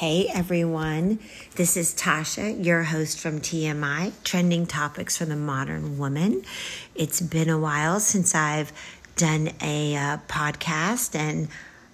Hey everyone, this is Tasha, your host from TMI, Trending Topics for the Modern Woman. It's been a while since I've done a uh, podcast, and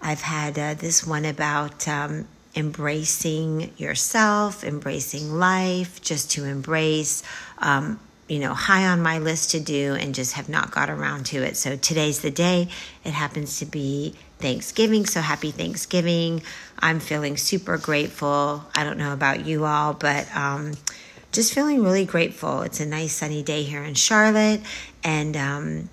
I've had uh, this one about um, embracing yourself, embracing life, just to embrace. Um, you know, high on my list to do and just have not got around to it. So today's the day. It happens to be Thanksgiving. So happy Thanksgiving. I'm feeling super grateful. I don't know about you all, but um, just feeling really grateful. It's a nice sunny day here in Charlotte. And um,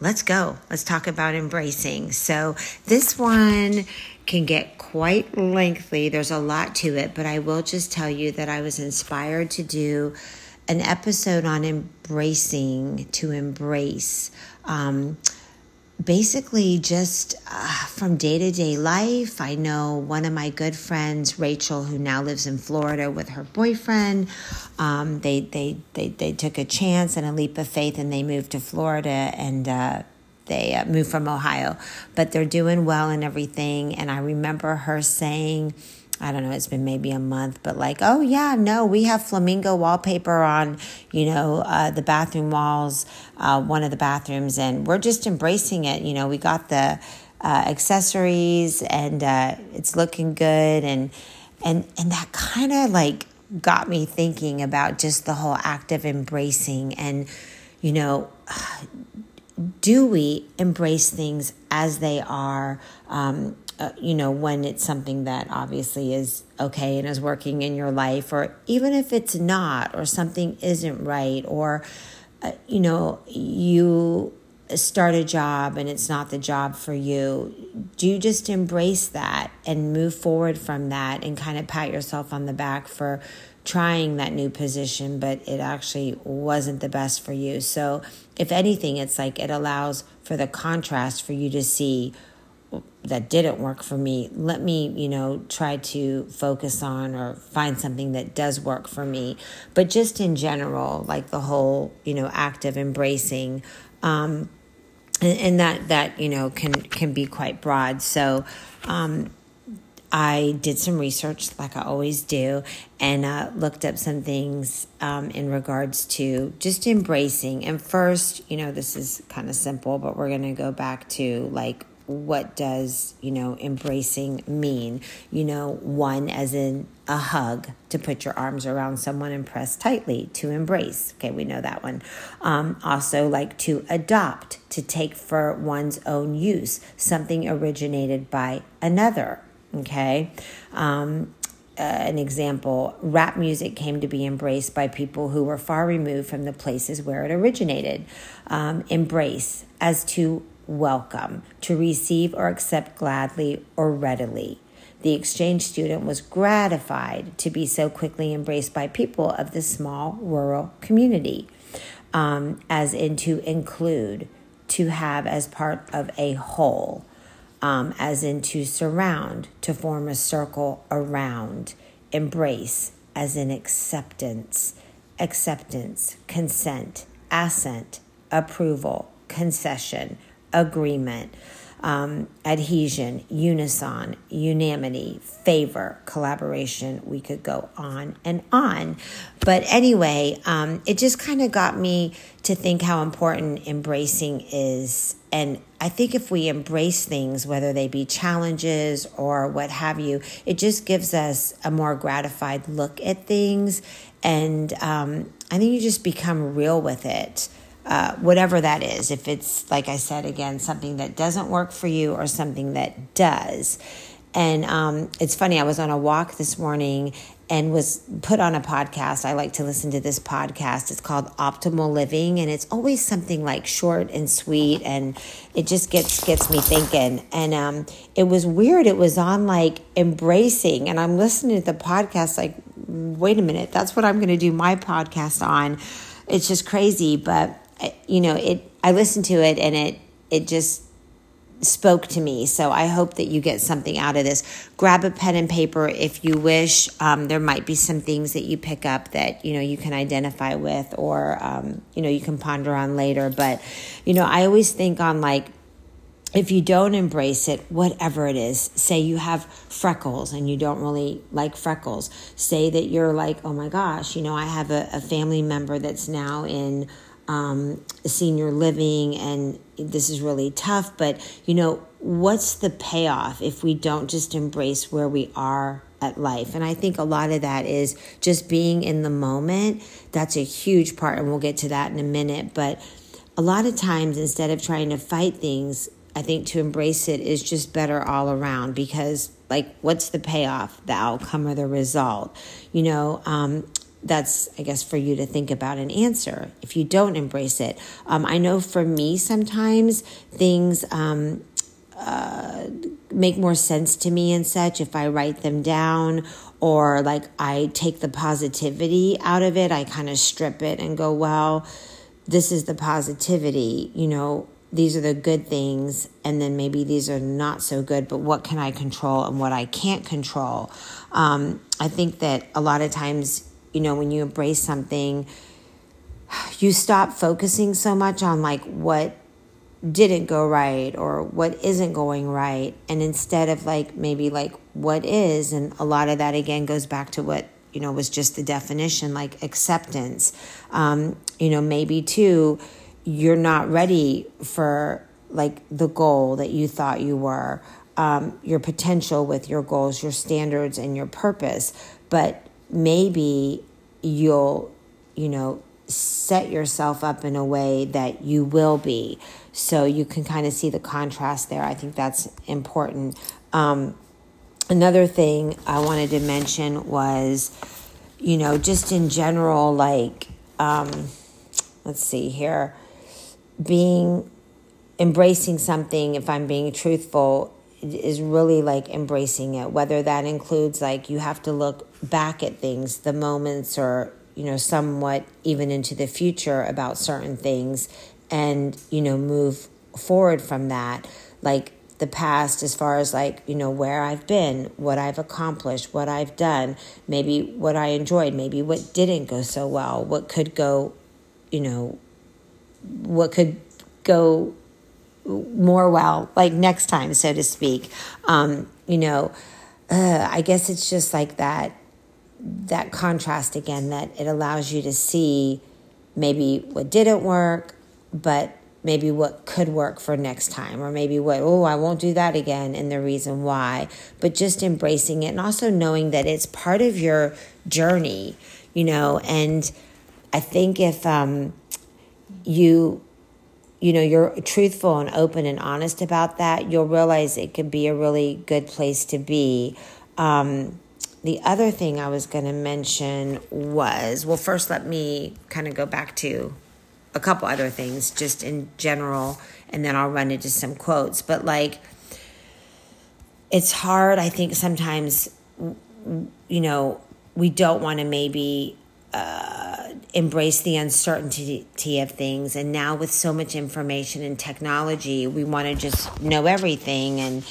let's go. Let's talk about embracing. So this one can get quite lengthy. There's a lot to it, but I will just tell you that I was inspired to do an episode on embracing, to embrace. Um, basically, just uh, from day to day life. I know one of my good friends, Rachel, who now lives in Florida with her boyfriend. Um, they, they, they, they took a chance and a leap of faith and they moved to Florida and, uh, they uh, moved from Ohio, but they're doing well and everything. And I remember her saying, I don't know, it's been maybe a month, but like, oh yeah, no, we have flamingo wallpaper on, you know, uh, the bathroom walls, uh, one of the bathrooms, and we're just embracing it. You know, we got the uh, accessories, and uh, it's looking good, and and and that kind of like got me thinking about just the whole act of embracing, and you know. Do we embrace things as they are? Um, uh, you know, when it's something that obviously is okay and is working in your life, or even if it's not, or something isn't right, or, uh, you know, you start a job and it's not the job for you, do you just embrace that and move forward from that and kind of pat yourself on the back for trying that new position, but it actually wasn't the best for you? So, if anything, it's like it allows for the contrast for you to see that didn't work for me let me you know try to focus on or find something that does work for me but just in general like the whole you know act of embracing um and, and that that you know can can be quite broad so um I did some research, like I always do, and uh, looked up some things um, in regards to just embracing. And first, you know, this is kind of simple, but we're going to go back to like what does you know embracing mean? You know one as in a hug to put your arms around someone and press tightly to embrace. Okay we know that one. Um, also like to adopt to take for one's own use something originated by another. Okay? Um, uh, an example rap music came to be embraced by people who were far removed from the places where it originated. Um, embrace as to welcome, to receive or accept gladly or readily. The exchange student was gratified to be so quickly embraced by people of this small rural community, um, as in to include, to have as part of a whole, um, as in to surround, to form a circle around, embrace, as in acceptance, acceptance, consent, assent, approval, concession, agreement, um, adhesion, unison, unanimity, favor, collaboration. We could go on and on. But anyway, um, it just kind of got me to think how important embracing is. And I think if we embrace things, whether they be challenges or what have you, it just gives us a more gratified look at things. And um, I think you just become real with it. Uh, whatever that is, if it's, like I said again, something that doesn't work for you or something that does. And um, it's funny, I was on a walk this morning and was put on a podcast. I like to listen to this podcast. It's called Optimal Living, and it's always something like short and sweet, and it just gets gets me thinking. And um, it was weird. It was on like embracing, and I'm listening to the podcast. Like, wait a minute, that's what I'm going to do my podcast on. It's just crazy, but you know, it, I listened to it and it, it just spoke to me. So I hope that you get something out of this. Grab a pen and paper if you wish. Um, there might be some things that you pick up that, you know, you can identify with or, um, you know, you can ponder on later. But, you know, I always think on like, if you don't embrace it, whatever it is, say you have freckles and you don't really like freckles, say that you're like, oh my gosh, you know, I have a, a family member that's now in um, senior living and this is really tough, but you know, what's the payoff if we don't just embrace where we are at life? And I think a lot of that is just being in the moment. That's a huge part, and we'll get to that in a minute, but a lot of times instead of trying to fight things I think to embrace it is just better all around because, like, what's the payoff, the outcome, or the result? You know, um, that's, I guess, for you to think about and answer if you don't embrace it. Um, I know for me, sometimes things um, uh, make more sense to me and such if I write them down or like I take the positivity out of it. I kind of strip it and go, well, this is the positivity, you know, these are the good things, and then maybe these are not so good, but what can I control and what I can't control? Um, I think that a lot of times, you know, when you embrace something, you stop focusing so much on like what didn't go right or what isn't going right. And instead of like maybe like what is and a lot of that again goes back to what you know was just the definition like acceptance. Um, you know maybe too you're not ready for like the goal that you thought you were, um, your potential with your goals, your standards, and your purpose. But maybe you'll, you know, set yourself up in a way that you will be. So you can kind of see the contrast there. I think that's important. Um, another thing I wanted to mention was, you know, just in general, like, um, let's see here being embracing something if i'm being truthful is really like embracing it whether that includes like you have to look back at things the moments or you know somewhat even into the future about certain things and you know move forward from that like the past as far as like you know where i've been what i've accomplished what i've done maybe what i enjoyed maybe what didn't go so well what could go you know what could go more well, like next time, so to speak. Um, you know, uh, I guess it's just like that that contrast again that it allows you to see maybe what didn't work, but maybe what could work for next time, or maybe what, oh, I won't do that again, and the reason why. But just embracing it and also knowing that it's part of your journey, you know, and I think if, um, you you know you're truthful and open and honest about that you'll realize it could be a really good place to be um, the other thing i was going to mention was well first let me kind of go back to a couple other things just in general and then i'll run into some quotes but like it's hard i think sometimes you know we don't want to maybe uh, embrace the uncertainty of things. And now, with so much information and technology, we want to just know everything and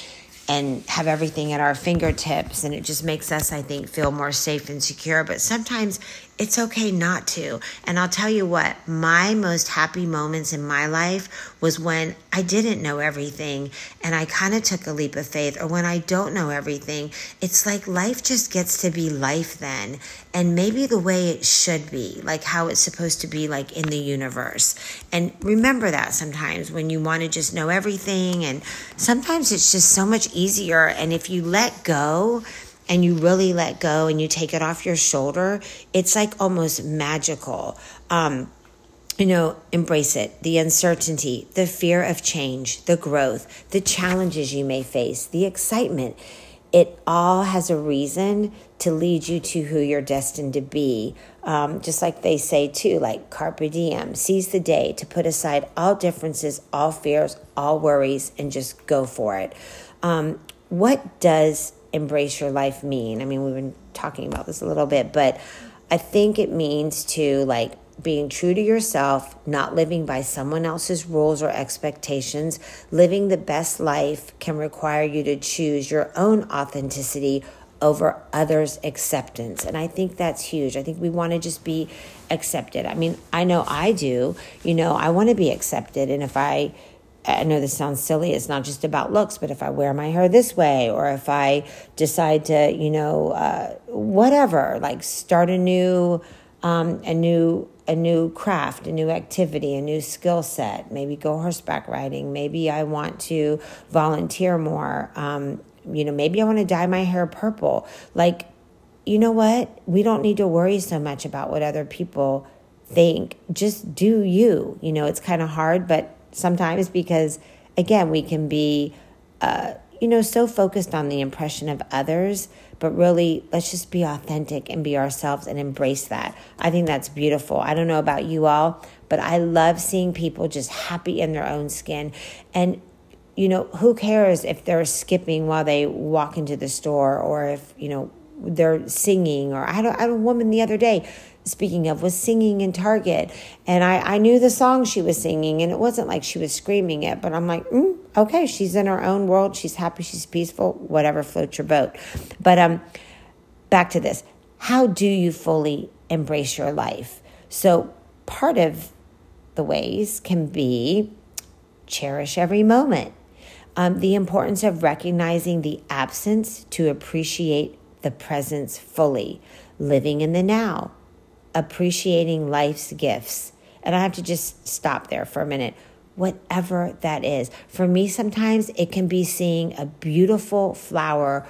and have everything at our fingertips and it just makes us i think feel more safe and secure but sometimes it's okay not to. And I'll tell you what, my most happy moments in my life was when I didn't know everything and I kind of took a leap of faith, or when I don't know everything. It's like life just gets to be life then, and maybe the way it should be, like how it's supposed to be, like in the universe. And remember that sometimes when you want to just know everything, and sometimes it's just so much easier. And if you let go, and you really let go and you take it off your shoulder, it's like almost magical. Um, you know, embrace it. The uncertainty, the fear of change, the growth, the challenges you may face, the excitement. It all has a reason to lead you to who you're destined to be. Um, just like they say, too, like carpe diem, seize the day to put aside all differences, all fears, all worries, and just go for it. Um, what does embrace your life mean? I mean, we've been talking about this a little bit, but I think it means to like being true to yourself, not living by someone else's rules or expectations. Living the best life can require you to choose your own authenticity over others' acceptance. And I think that's huge. I think we want to just be accepted. I mean, I know I do. You know, I want to be accepted. And if I I know this sounds silly. It's not just about looks, but if I wear my hair this way, or if I decide to, you know, uh, whatever, like start a new, um, a new, a new craft, a new activity, a new skill set. Maybe go horseback riding. Maybe I want to volunteer more. Um, you know, maybe I want to dye my hair purple. Like, you know what? We don't need to worry so much about what other people think. Just do you. You know, it's kind of hard, but sometimes because, again, we can be, uh, you know, so focused on the impression of others, but really let's just be authentic and be ourselves and embrace that. I think that's beautiful. I don't know about you all, but I love seeing people just happy in their own skin. And you know, who cares if they're skipping while they walk into the store or if, you know, they're singing or I don't I had a woman the other day speaking of was singing in Target and I, I knew the song she was singing and it wasn't like she was screaming it, but I'm like, mm, okay, she's in her own world, she's happy, she's peaceful, whatever floats your boat. But um back to this. How do you fully embrace your life? So part of the ways can be cherish every moment um, the importance of recognizing the absence to appreciate the presence fully, living in the now, appreciating life's gifts. And I have to just stop there for a minute. Whatever that is. For me, sometimes it can be seeing a beautiful flower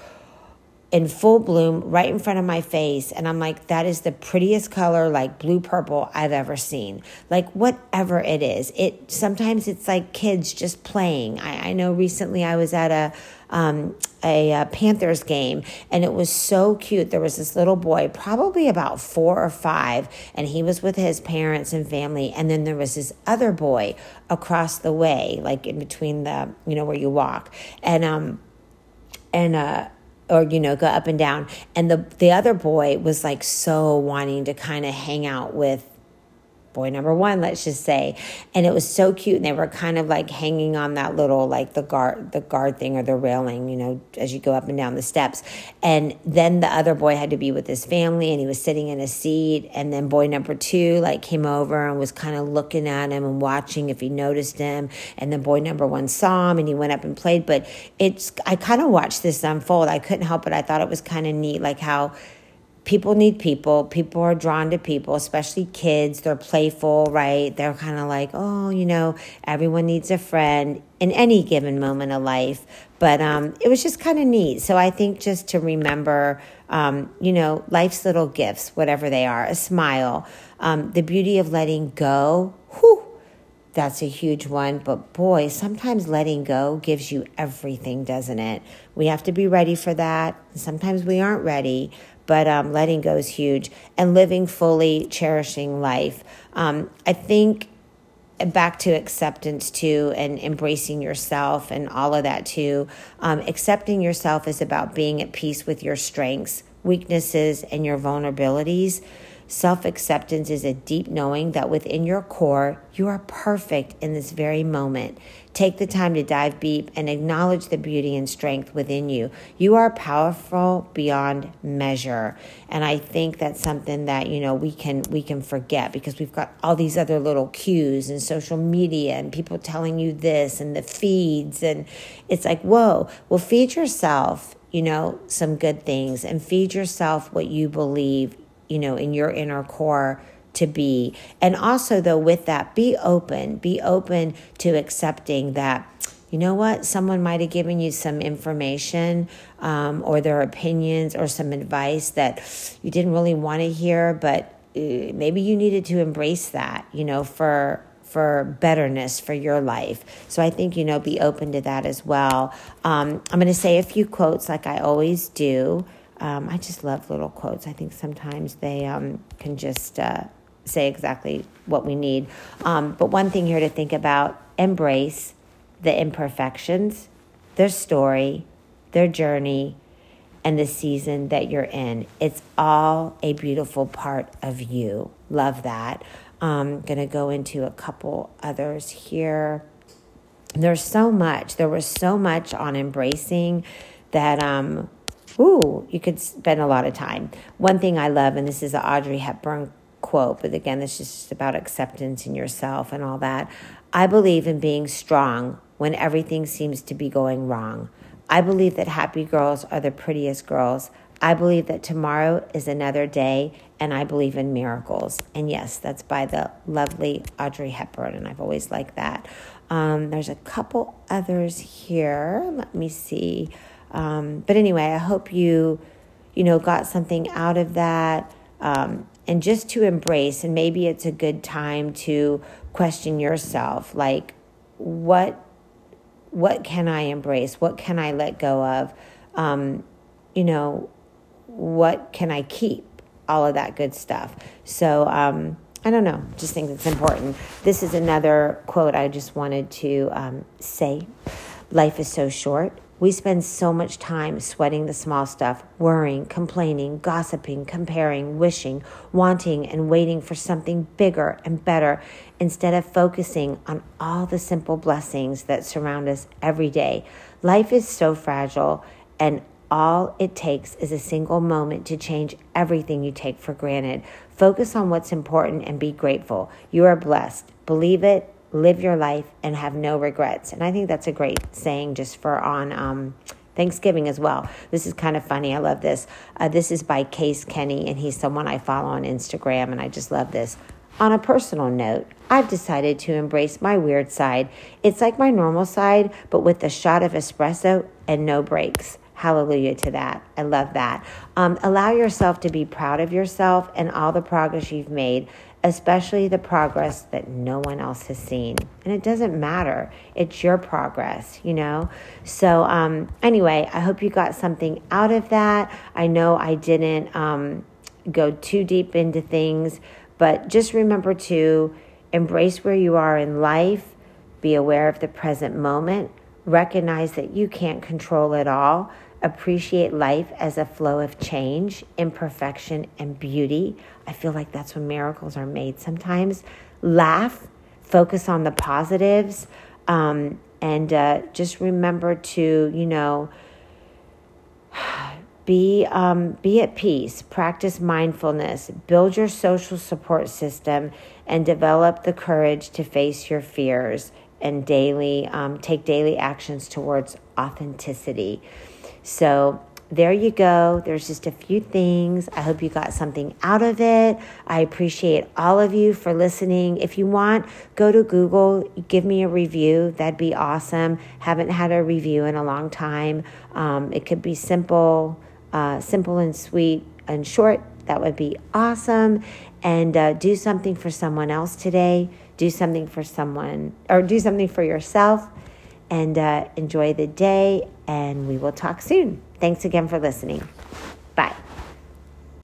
in full bloom right in front of my face. And I'm like, that is the prettiest color, like blue purple I've ever seen. Like whatever it is. It sometimes it's like kids just playing. I, I know recently I was at a um, a, a Panthers game, and it was so cute. There was this little boy, probably about four or five, and he was with his parents and family. And then there was this other boy across the way, like in between the, you know, where you walk, and um, and uh or you know go up and down. And the the other boy was like so wanting to kind of hang out with boy number one, let's just say. And it was so cute. And they were kind of like hanging on that little, like the guard, the guard thing or the railing, you know, as you go up and down the steps. And then the other boy had to be with his family and he was sitting in a seat. And then boy number two, like came over and was kind of looking at him and watching if he noticed him. And then boy number one saw him and he went up and played. But it's, I kind of watched this unfold. I couldn't help it. I thought it was kind of neat, like how, people need people. People are drawn to people, especially kids. They're playful, right? They're kind of like, oh, you know, everyone needs a friend in any given moment of life. But um, it was just kind of neat. So I think just to remember, um, you know, life's little gifts, whatever they are, a smile, um, the beauty of letting go. Whew, that's a huge one. But boy, sometimes letting go gives you everything, doesn't it? We have to be ready for that. Sometimes we aren't ready but um, letting go is huge and living fully, cherishing life. Um, I think back to acceptance too and embracing yourself and all of that too. Um, accepting yourself is about being at peace with your strengths, weaknesses, and your vulnerabilities. Self acceptance is a deep knowing that within your core, you are perfect in this very moment. Take the time to dive deep and acknowledge the beauty and strength within you. You are powerful beyond measure. And I think that's something that, you know, we can we can forget because we've got all these other little cues and social media and people telling you this and the feeds and it's like, "Whoa, well feed yourself, you know, some good things and feed yourself what you believe you know, in your inner core to be. And also, though, with that, be open. Be open to accepting that, you know what, someone might have given you some information um, or their opinions or some advice that you didn't really want to hear, but uh, maybe you needed to embrace that, you know, for for betterness for your life. So I think, you know, be open to that as well. Um, I'm going to say a few quotes like I always do. Um, I just love little quotes. I think sometimes they um, can just uh, say exactly what we need. Um, but one thing here to think about embrace the imperfections, their story, their journey, and the season that you're in. It's all a beautiful part of you. Love that. I'm going to go into a couple others here. There's so much. There was so much on embracing that um, Ooh, you could spend a lot of time. One thing I love, and this is an Audrey Hepburn quote, but again, this is just about acceptance in yourself and all that. I believe in being strong when everything seems to be going wrong. I believe that happy girls are the prettiest girls. I believe that tomorrow is another day, and I believe in miracles. And yes, that's by the lovely Audrey Hepburn, and I've always liked that. Um, there's a couple others here. Let me see. Um, but anyway, I hope you, you know, got something out of that. Um, and just to embrace, and maybe it's a good time to question yourself, like, what, what can I embrace? What can I let go of? Um, you know, what can I keep? All of that good stuff. So, um, I don't know, just think it's important. This is another quote I just wanted to um, say Life is so short. We spend so much time sweating the small stuff, worrying, complaining, gossiping, comparing, wishing, wanting, and waiting for something bigger and better instead of focusing on all the simple blessings that surround us every day. Life is so fragile, and all it takes is a single moment to change everything you take for granted. Focus on what's important and be grateful. You are blessed. Believe it, live your life, and have no regrets. And I think that's a great saying just for on um, Thanksgiving as well. This is kind of funny. I love this. Uh, this is by Case Kenny, and he's someone I follow on Instagram, and I just love this. On a personal note, I've decided to embrace my weird side. It's like my normal side, but with a shot of espresso and no breaks. Hallelujah to that. I love that. Um, allow yourself to be proud of yourself and all the progress you've made, especially the progress that no one else has seen. And it doesn't matter, it's your progress, you know? So, um, anyway, I hope you got something out of that. I know I didn't um, go too deep into things, but just remember to embrace where you are in life, be aware of the present moment, recognize that you can't control it all appreciate life as a flow of change, imperfection, and beauty. I feel like that's when miracles are made sometimes. Laugh, focus on the positives, um, and uh, just remember to, you know, be um, be at peace practice mindfulness build your social support system and develop the courage to face your fears and daily um, take daily actions towards authenticity so there you go. There's just a few things. I hope you got something out of it. I appreciate all of you for listening. If you want, go to Google, give me a review. That'd be awesome. Haven't had a review in a long time. Um, it could be simple, uh, simple and sweet and short. That would be awesome. And uh, do something for someone else today. Do something for someone, or do something for yourself and uh, enjoy the day. And we will talk soon. Thanks again for listening. Bye.